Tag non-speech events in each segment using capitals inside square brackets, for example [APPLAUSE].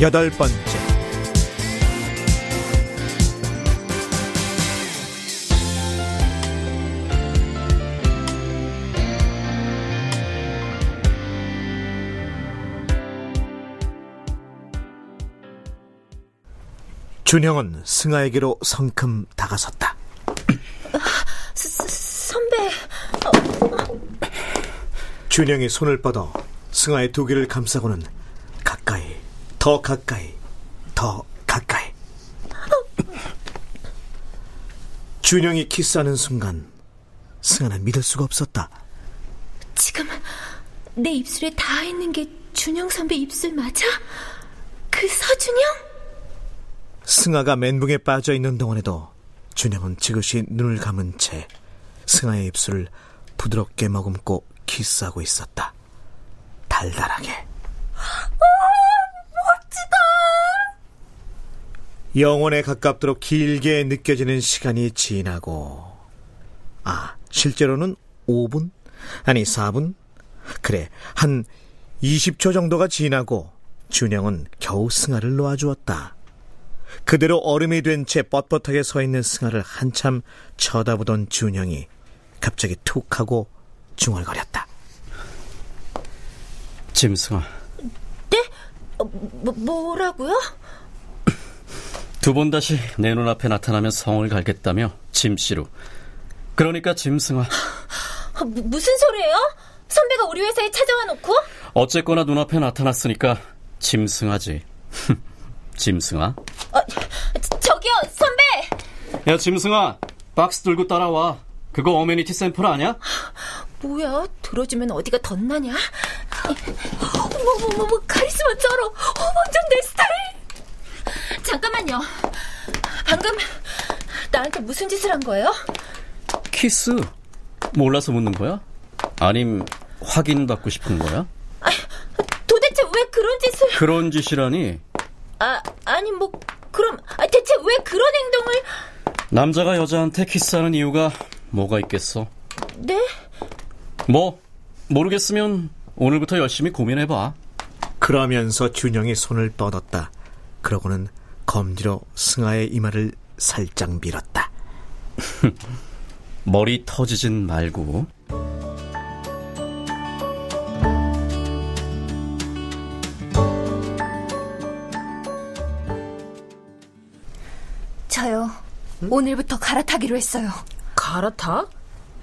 여덟 번째 준영은 승아에게로 성큼 다가섰다. 스, 스, 선배, 준영이 손을 뻗어 승아의 두 귀를 감싸고는 가까이, 더 가까이, 더 가까이. 준영이 키스하는 순간 승아는 믿을 수가 없었다. 지금 내 입술에 닿아 있는 게 준영 선배 입술 맞아? 그 서준영? 승아가 멘붕에 빠져 있는 동안에도 준영은 지그시 눈을 감은 채 승아의 입술을 부드럽게 머금고 키스하고 있었다. 달달하게. 영혼에 가깝도록 길게 느껴지는 시간이 지나고, 아, 실제로는 5분? 아니, 4분? 그래, 한 20초 정도가 지나고, 준영은 겨우 승아를 놓아주었다. 그대로 얼음이 된 채 뻣뻣하게 서 있는 승아를 한참 쳐다보던 준영이 갑자기 툭 하고 중얼거렸다. 짐승아, 네? 어, 뭐, 뭐라고요? 두 번 다시 내 눈앞에 나타나면 성을 갈겠다며 짐씨로. 그러니까 짐승아, 아, 무- 무슨 소리예요? 선배가 우리 회사에 찾아와 놓고? 어쨌거나 눈앞에 나타났으니까 짐승하지. [LAUGHS] 짐승아. 어, 저- 저기요, 선배! 야, 짐승아, 박스 들고 따라와. 그거 어메니티 샘플 아니야? 뭐야, 들어주면 어디가 덧나냐? 어머머머머, 카리스마 쩔어. 어, 완전 내 스타일! 잠깐만요. 방금 나한테 무슨 짓을 한 거예요? 키스. 몰라서 묻는 거야? 아님 확인받고 싶은 거야? 도대체 왜 그런 짓을... 그런 짓이라니 아, 아니 뭐 그럼 아, 대체 왜 그런 행동을... 남자가 여자한테 키스하는 이유가 뭐가 있겠어? 네? 뭐 모르겠으면 오늘부터 열심히 고민해봐. 그러면서 준영이 손을 뻗었다. 그러고는 검지로 승아의 이마를 살짝 밀었다. [LAUGHS] 머리 터지진 말고. 저요. 오늘부터 갈아타기로 했어요. 갈아타?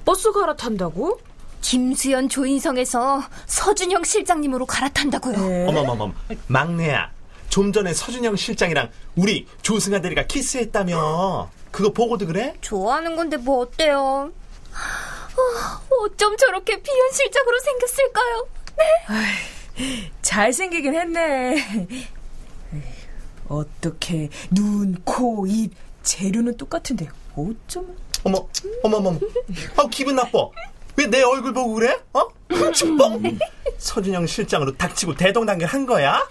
버스 갈아탄다고? 김수연 조인성에서 서준영 실장님으로 갈아탄다고요. 어머머머 막내야 좀 전에 서준영 실장이랑 우리 조승아 대리가 키스했다며 그거 보고도 그래? 좋아하는 건데 뭐 어때요? 어, 어쩜 저렇게 비현실적으로 생겼을까요? 잘생기긴 했네. 어떻게 눈, 코, 입, 재료는 똑같은데 어쩜 어머 어머머머 아 기분 나빠 왜 내 얼굴 보고 그래? 어? 흠칫뽕 [LAUGHS] 서준영 실장으로 닥치고 대동단결 한 거야?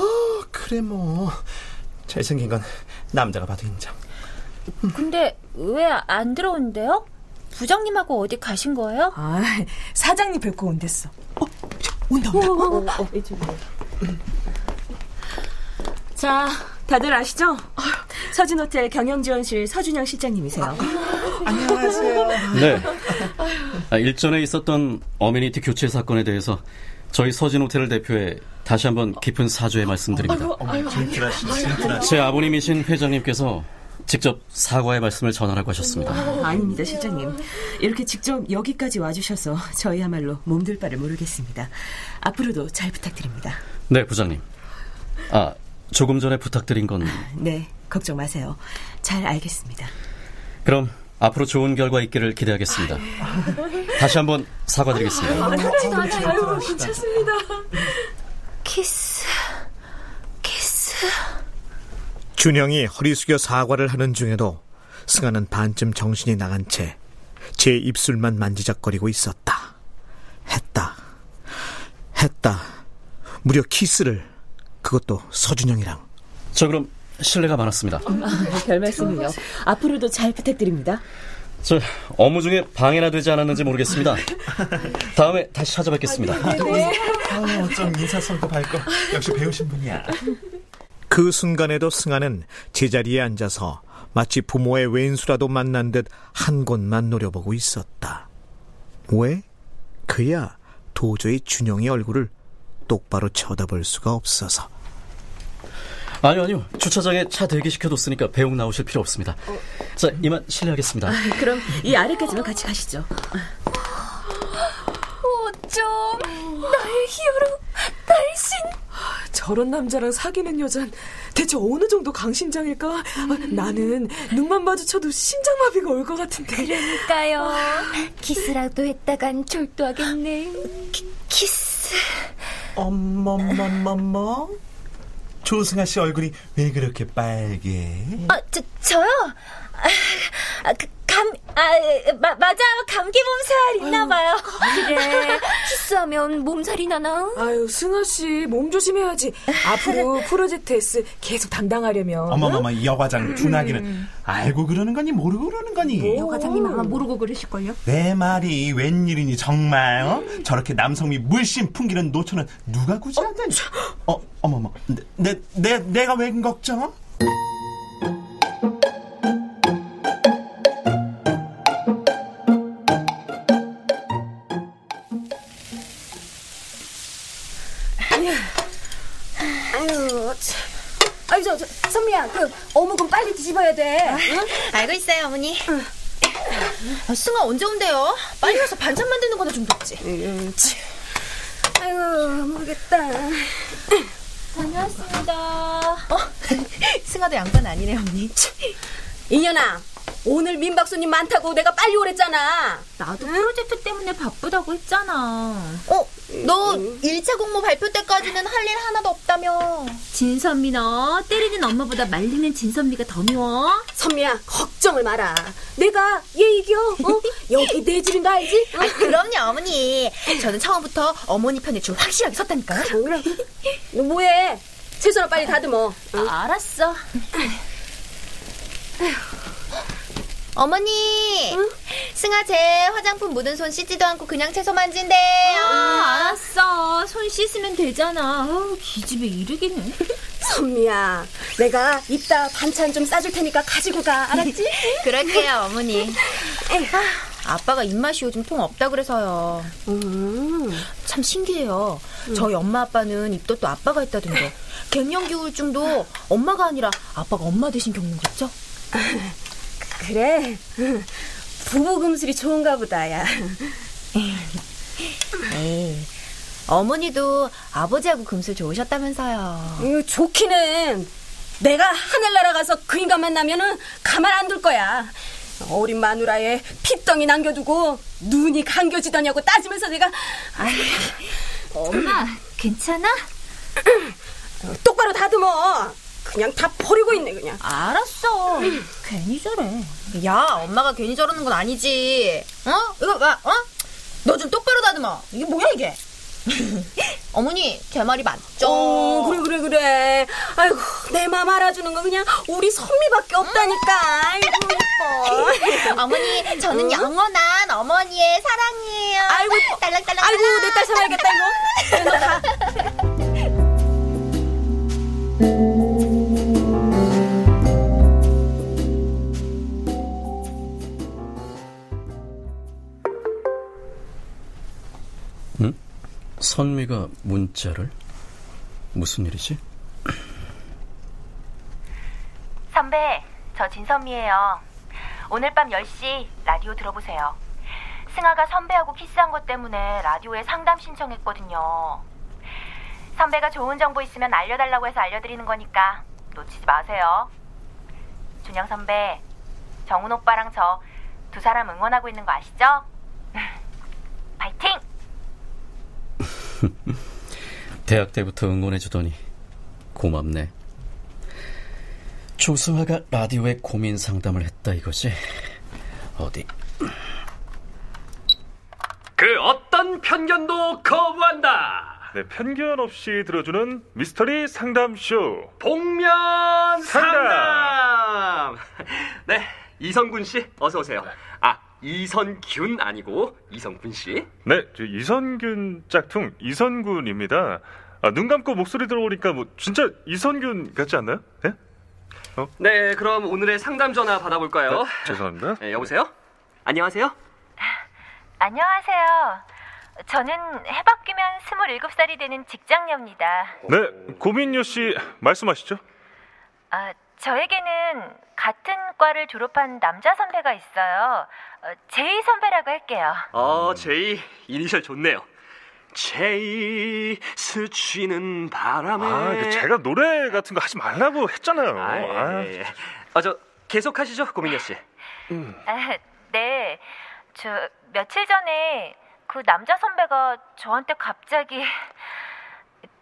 어 그래 뭐 잘생긴 건 남자가 봐도 인정 근데 왜 안 들어온대요? 부장님하고 어디 가신 거예요? 아 사장님 뵙고 온댔어. 어, 온다 온다. 자, 다들 아시죠? 서진호텔 경영지원실 서준영 실장님이세요. 안녕하세요 네. 아, 일전에 있었던 어메니티 교체 사건에 대해서 저희 서진 호텔을 대표해 다시 한번 깊은 사죄의 말씀드립니다. 제 아버님이신 회장님께서 직접 사과의 말씀을 전하라고 하셨습니다. 아 닙니다, 실장님. 이렇게 직접 여기까지 와주셔서 저희야말로 몸둘 바를 모르겠습니다. 앞으로도 잘 부탁드립니다. 네, 부장님. 아, 조금 전에 부탁드린 건 네, 걱정 마세요. 잘 알겠습니다. 그럼 앞으로 좋은 결과 있기를 기대하겠습니다. 다시 한번 사과드리겠습니다. 괜찮습니다. 키스. 준영이 허리 숙여 사과를 하는 중에도 승아는 반쯤 정신이 나간 채 제 입술만 만지작거리고 있었다. 했다. 했다. 무려 키스를 그것도 서준영이랑. 저 그럼 실례가 많았습니다. 별 말씀을요. 앞으로도 잘 부탁드립니다. 저 업무 중에 방해나 되지 않았는지 모르겠습니다. [LAUGHS] 다음에 다시 찾아뵙겠습니다. 아, 어쩜 인사성도 밝고 역시 배우신 분이야. 그 순간에도 승아는 제자리에 앉아서 마치 부모의 왼수라도 만난 듯 한 곳만 노려보고 있었다. 왜? 그야 도저히 준영의 얼굴을 똑바로 쳐다볼 수가 없어서. 아니요, 아니요. 주차장에 차 대기시켜뒀으니까 배웅 나오실 필요 없습니다. 자, 이만 실례하겠습니다. 그럼 이 아래까지만 같이 가시죠. 어쩜 나의 히어로 날씬 저런 남자랑 사귀는 여잔 대체 어느 정도 강심장일까? 아, 나는 눈만 마주쳐도 심장마비가 올 것 같은데. 그러니까요 키스라도 했다간 절도하겠네 키, 스 어머머머머. 조승아 씨 얼굴이 왜 그렇게 빨개? 아, 저, 저요? 아, 아, 그, 감, 아, 마, 맞아요. 감기 몸살 있나 봐요. 그래. [LAUGHS] 키스하면 몸살이 나나? 아유, 승아 씨, 몸 조심해야지. 앞으로 [LAUGHS] 프로젝트 S 계속 담당하려면. 어머머머 이 여과장 둔하기는 알고 그러는 거니 모르고 그러는 거니? 과장님 아마 모르고 그러실걸요? 내 말이 웬일이니 정말 어? 저렇게 남성미 물씬 풍기는 노처녀 누가 구제한다니? 어 어머머 내, 내, 내 내가 왜 걱정? 뒤집어야 돼. 응? 알고 있어요, 어머니. 아, 승아 언제 온대요? 빨리 와서 반찬 만드는 거나 좀 돕지. 아유, 모르겠다. 다녀왔습니다. 어? [LAUGHS] 승아도 양반 아니네, 어머니. 이년아, 오늘 민박 손님 많다고 내가 빨리 오랬잖아. 나도 프로젝트 때문에 바쁘다고 했잖아. 어? 너 1차 공모 발표 때까지는 할 일 하나도 없다며. 진선미 너 때리는 엄마보다 말리는 진선미가 더 미워? 선미야, 걱정을 마라. 내가 얘 이겨. 어? [LAUGHS] 여기 내 집인 거 알지? 어? 그럼요, 어머니. 저는 처음부터 어머니 편에 줄 확실하게 섰다니까요. 그럼. 너 뭐해? 채소나 빨리 다듬어. 응? 알았어. 어머니, 승아 제 화장품 묻은 손 씻지도 않고 그냥 채소 만진대요. 알았어. 손 씻으면 되잖아. 아우, 기집애 이르기는. 선미야, [LAUGHS] 내가 이따 반찬 좀 싸줄 테니까 가지고 가. 알았지? [LAUGHS] 그럴게요, 어머니. 아, 아빠가 입맛이 요즘 통 없다 그래서요. 음. 참 신기해요. 저희 엄마 아빠는 입덧도 아빠가 했다던데. [LAUGHS] 갱년기 우울증도 엄마가 아니라 아빠가 엄마 대신 겪는 거 있죠? 그래. 부부 금술이 좋은가 보다, 야. 에이, 어머니도 아버지하고 금술 좋으셨다면서요. 이거 좋기는 내가 하늘나라 가서 그 인간 만나면은 가만 안 둘 거야. 어린 마누라에 핏덩이 남겨두고 눈이 감겨지더냐고 따지면서 내가 아이, 엄마, 괜찮아? 똑바로 다듬어. 그냥 다 버리고 있네 그냥. 알았어. 괜히 저래. 야, 엄마가 괜히 저러는 건 아니지. 어? 이거 봐, 어? 너 좀 똑바로 다듬어. 이게 뭐야, 이게? [LAUGHS] 어머니, 제 말이 맞죠? 어, 그래 그래 그래. 아이고 내 맘 알아주는 거 그냥 우리 선미밖에 없다니까. 아이고 예뻐. [LAUGHS] 어머니, 저는 영원한 어머니의 사랑이에요. 아이고, 딸랑딸랑. 아이고 내 딸 살아야겠다 이거. [LAUGHS] 너 가. 선미가 문자를? 무슨 일이지? 선배, 저 진선미예요. 오늘 밤 10시 라디오 들어보세요. 승아가 선배하고 키스한 것 때문에 라디오에 상담 신청했거든요. 선배가 좋은 정보 있으면 알려달라고 해서 알려드리는 거니까 놓치지 마세요. 준영 선배, 정훈 오빠랑 저 두 사람 응원하고 있는 거 아시죠? [LAUGHS] 파이팅! [LAUGHS] 대학 때부터 응원해주더니 고맙네. 조승아가 라디오에 고민 상담을 했다 이거지. 어디? 그 어떤 편견도 거부한다. 네, 편견 없이 들어주는 미스터리 상담쇼. 복면 상담. 상담. [LAUGHS] 네, 이성군 씨 어서 오세요. 아, 이선균 아니고 이성군 씨. 네, 저 이선균 짝퉁 이선군입니다. 아, 눈 감고 목소리 들어보니까 뭐 진짜 이선균 같지 않나요? 네? 네, 그럼 오늘의 상담 전화 받아볼까요? 네, 죄송합니다. 네, 여보세요? 안녕하세요? 안녕하세요. 저는 해바뀌면 27살이 되는 직장녀입니다. 네, 고민요 씨 말씀하시죠. 아, 저에게는 같은 과를 졸업한 남자 선배가 있어요. 어, 제이 선배라고 할게요. 어, 제이 이니셜 좋네요. 제이 스치는 바람에. 아, 이거 제가 노래 같은 거 하지 말라고 했잖아요. 아, 예, 아, 예, 예. 아, 저 계속 하시죠, 고민여 씨. 아, 네. 저 며칠 전에 그 남자 선배가 저한테 갑자기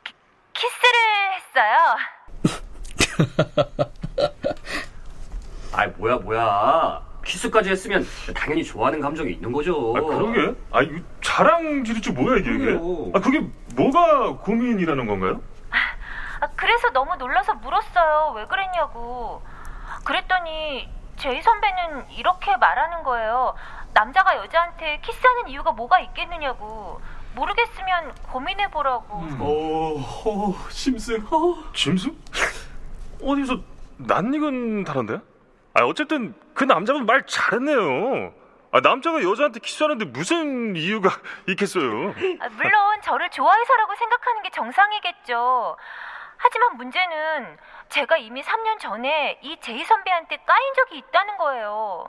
키, 키스를 했어요. [LAUGHS] [LAUGHS] 아, 뭐야, 뭐야. 키스까지 했으면 당연히 좋아하는 감정이 있는 거죠. 아, 그러게. 아, 이거 자랑질이지 뭐야 이게 이게? 아, 그게 뭐가 고민이라는 건가요? 아, 그래서 너무 놀라서 물었어요. 왜 그랬냐고. 그랬더니 제이 선배는 이렇게 말하는 거예요. 남자가 여자한테 키스하는 이유가 뭐가 있겠느냐고. 모르겠으면 고민해 보라고. 오, 오, 심슨. 어. 짐승? 어디서 낯익은 단어인데? 아, 어쨌든 그 남자분 말 잘했네요. 아, 남자가 여자한테 키스하는데 무슨 이유가 [LAUGHS] 있겠어요? 아, 물론 저를 좋아해서라고 생각하는 게 정상이겠죠. 하지만 문제는 제가 이미 3년 전에 이 제이 선배한테 까인 적이 있다는 거예요.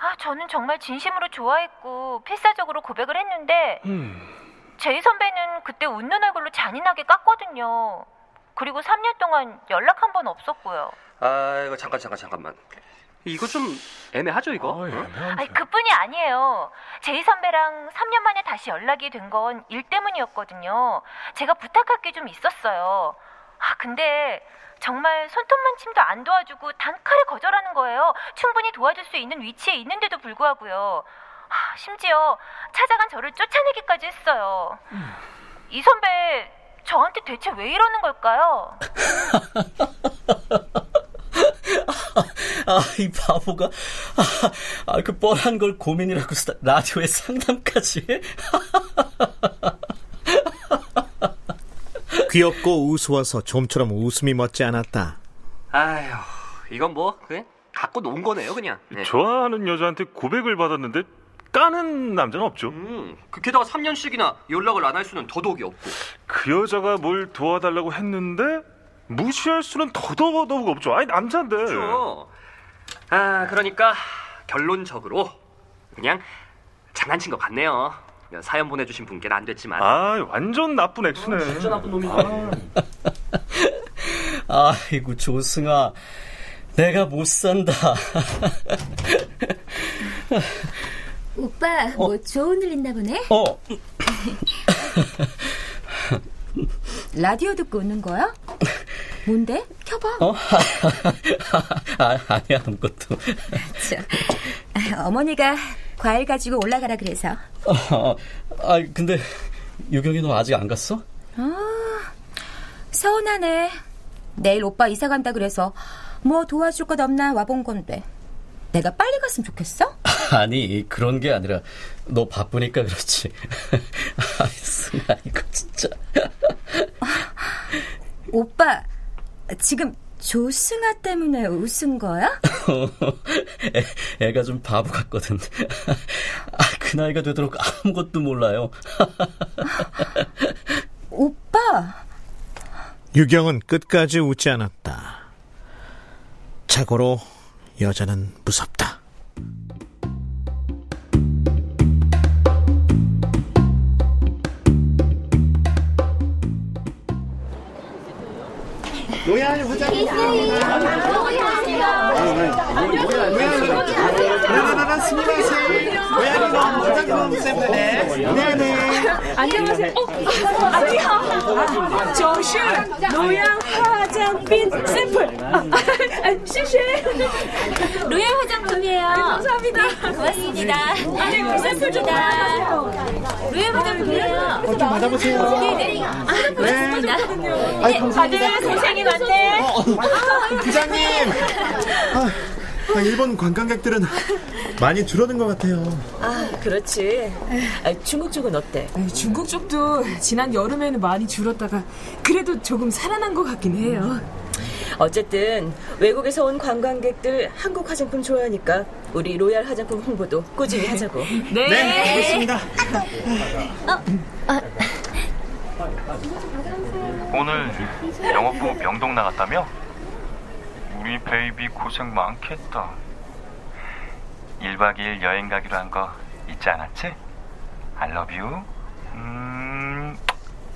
아, 저는 정말 진심으로 좋아했고 필사적으로 고백을 했는데 제이 선배는 그때 웃는 얼굴로 잔인하게 깠거든요. 그리고 3년 동안 연락 한 번 없었고요. 아, 이거 잠깐, 잠깐, 잠깐만. 이거 좀 애매하죠, 이거? 아, 애매한데. 아니, 그뿐이 아니에요. 제이 선배랑 3년 만에 다시 연락이 된 건 일 때문이었거든요. 제가 부탁할 게 좀 있었어요. 아, 근데 정말 손톱만 침도 안 도와주고 단칼에 거절하는 거예요. 충분히 도와줄 수 있는 위치에 있는데도 불구하고요. 아, 심지어 찾아간 저를 쫓아내기까지 했어요. 이 선배 저한테 대체 왜 이러는 걸까요? [LAUGHS] 아, 이 바보가. 아, 아, 그 뻔한 걸 고민이라고 사- 라디오에 상담까지 해? [LAUGHS] 귀엽고 우스워서 좀처럼 웃음이 멎지 않았다. 아휴, 이건 뭐, 그냥 갖고 논 거네요, 그냥. 네. 좋아하는 여자한테 고백을 받았는데 까는 남자는 없죠. 음, 그 게다가 3년씩이나 연락을 안 할 수는 더더욱이 없고. 그 여자가 뭘 도와달라고 했는데 무시할 수는 더더더욱 없죠. 아니 남자인데. 그렇죠. 아, 그러니까 결론적으로 그냥 장난친 것 같네요. 사연 보내주신 분께는 안 됐지만. 아 완전 나쁜 액수네. 진짜 나쁜 놈이네. [LAUGHS] 아이고, 조승아. 내가 못 산다. [LAUGHS] 오빠 뭐 좋은 일 있나 보네? 어, [LAUGHS] 라디오 듣고 웃는 거야? 뭔데? 켜봐. 어? [LAUGHS] 아, 아니야, 아무것도. 저, 어머니가 과일 가지고 올라가라 그래서. 아, 아, 근데, 유경이 너 아직 안 갔어? 아, 서운하네. 내일 오빠 이사 간다 그래서 뭐 도와줄 것 없나 와본 건데. 내가 빨리 갔으면 좋겠어? [LAUGHS] 아니, 그런 게 아니라, 너 바쁘니까 그렇지. 아, 승아, 이거 진짜. 오빠 지금 조승아 때문에 웃은 거야? [LAUGHS] 애, 애가 좀 바보 같거든. [LAUGHS] 아, 그 나이가 되도록 아무것도 몰라요. [LAUGHS] 오빠 유경은 끝까지 웃지 않았다. 자고로 여자는 무섭다. 노양 회장님 감사합니다. 안녕하세요. 안녕하세요. 안녕하세요. 안녕하세요. 안녕하세요. 안녕하세요. 안녕하세요. 안녕하세요. 안녕하세요. 안녕하세요. 안녕하세요. 안녕하세요. 안녕하세요. 안녕하세요. 안녕하세요. 안녕하세요. 성 때문에. 네네. 안녕하세요. 어, 아, 안녕. 저시 로양 화장품 샘플. 아, 아, 시시. 로양 화장품이에요. 네, 감사합니다. 고맙습니다. 네, 아니, 감사합니다. 로양 화장품이에요. 좀 받아보세요. 네네. 고맙습니다. 아이, 감사합니다. 다들 고생이 많네. 어, 어, 어, 부장님. 아, 아, 일본 관광객들은 많이 줄어든 것 같아요. 아, 그렇지. 아, 중국 쪽은 어때? 아니, 중국 쪽도 지난 여름에는 많이 줄었다가 그래도 조금 살아난 것 같긴 해요. 어쨌든 외국에서 온 관광객들 한국 화장품 좋아하니까 우리 로얄 화장품 홍보도 꾸준히 하자고. [LAUGHS] 네. 알겠습니다. 오늘 영업부 명동 나갔다며? 우리 베이비 고생 많겠다. 1박 2일 여행 가기로 한 거 잊지 않았지? I love you. 음,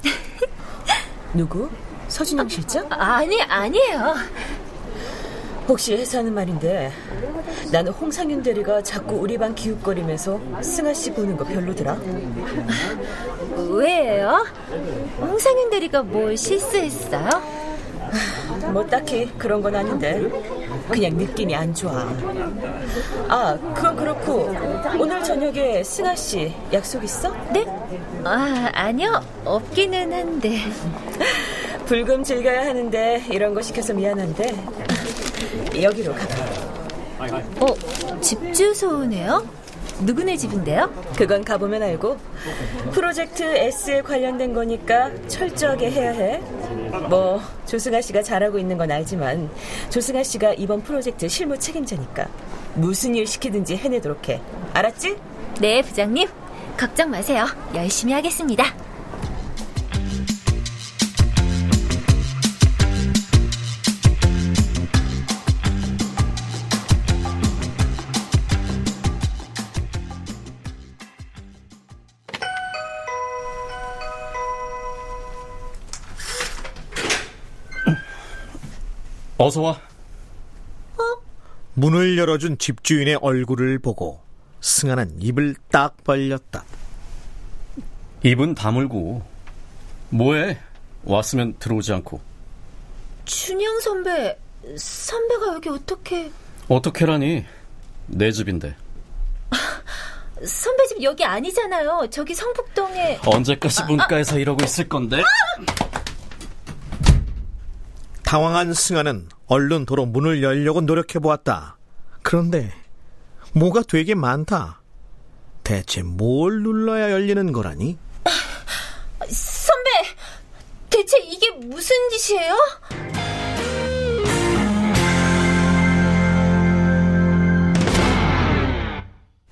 [LAUGHS] 누구? 서준영 실장? 아니, 아니에요. 혹시 회사는 말인데 나는 홍상윤 대리가 자꾸 우리 반 기웃거리면서 승아 씨 보는 거 별로더라. 왜요? 홍상윤 대리가 뭘 실수했어요? 뭐 딱히 그런 건 아닌데 그냥 느낌이 안 좋아. 아 그건 그렇고 오늘 저녁에 승아 씨 약속 있어? 네? 아, 아니요. 없기는 한데. 불금 즐겨야 하는데 이런 거 시켜서 미안한데 여기로 가봐. 어, 집 주소네요? 누구네 집인데요? 그건 가보면 알고 프로젝트 S에 관련된 거니까 철저하게 해야 해. 뭐 조승아 씨가 잘하고 있는 건 알지만 조승아 씨가 이번 프로젝트 실무 책임자니까 무슨 일 시키든지 해내도록 해. 알았지? 네, 부장님. 걱정 마세요. 열심히 하겠습니다. 어서 와. 문을 열어준 집주인의 얼굴을 보고 승아는 입을 딱 벌렸다. 입은 다물고. 뭐해? 왔으면 들어오지 않고. 춘영 선배, 선배가 여기 어떻게... 어떻게라니? 내 집인데. [LAUGHS] 선배 집 여기 아니잖아요. 저기 성북동에... 언제까지 문가에서 이러고 있을 건데? 당황한 승아는 얼른 도로 문을 열려고 노력해 보았다. 그런데 뭐가 되게 많다. 대체 뭘 눌러야 열리는 거라니? 선배, 대체 이게 무슨 짓이에요?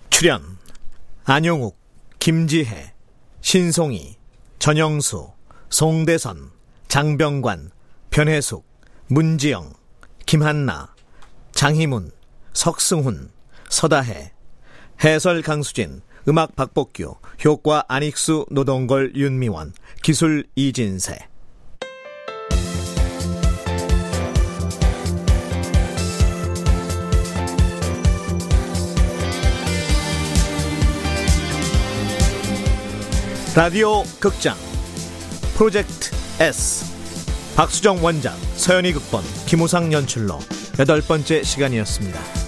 출연 안용욱, 김지혜, 신송이, 전영수, 송대선, 장병관, 변혜숙, 문지영, 김한나, 장희문, 석승훈, 서다혜, 해설 강수진, 음악 박복규, 효과 안익수, 노동걸, 윤미원, 기술 이진세. 라디오 극장 프로젝트 S 박수정 원작 서연이 극본 김우상 연출로 여덟 번째 시간이었습니다.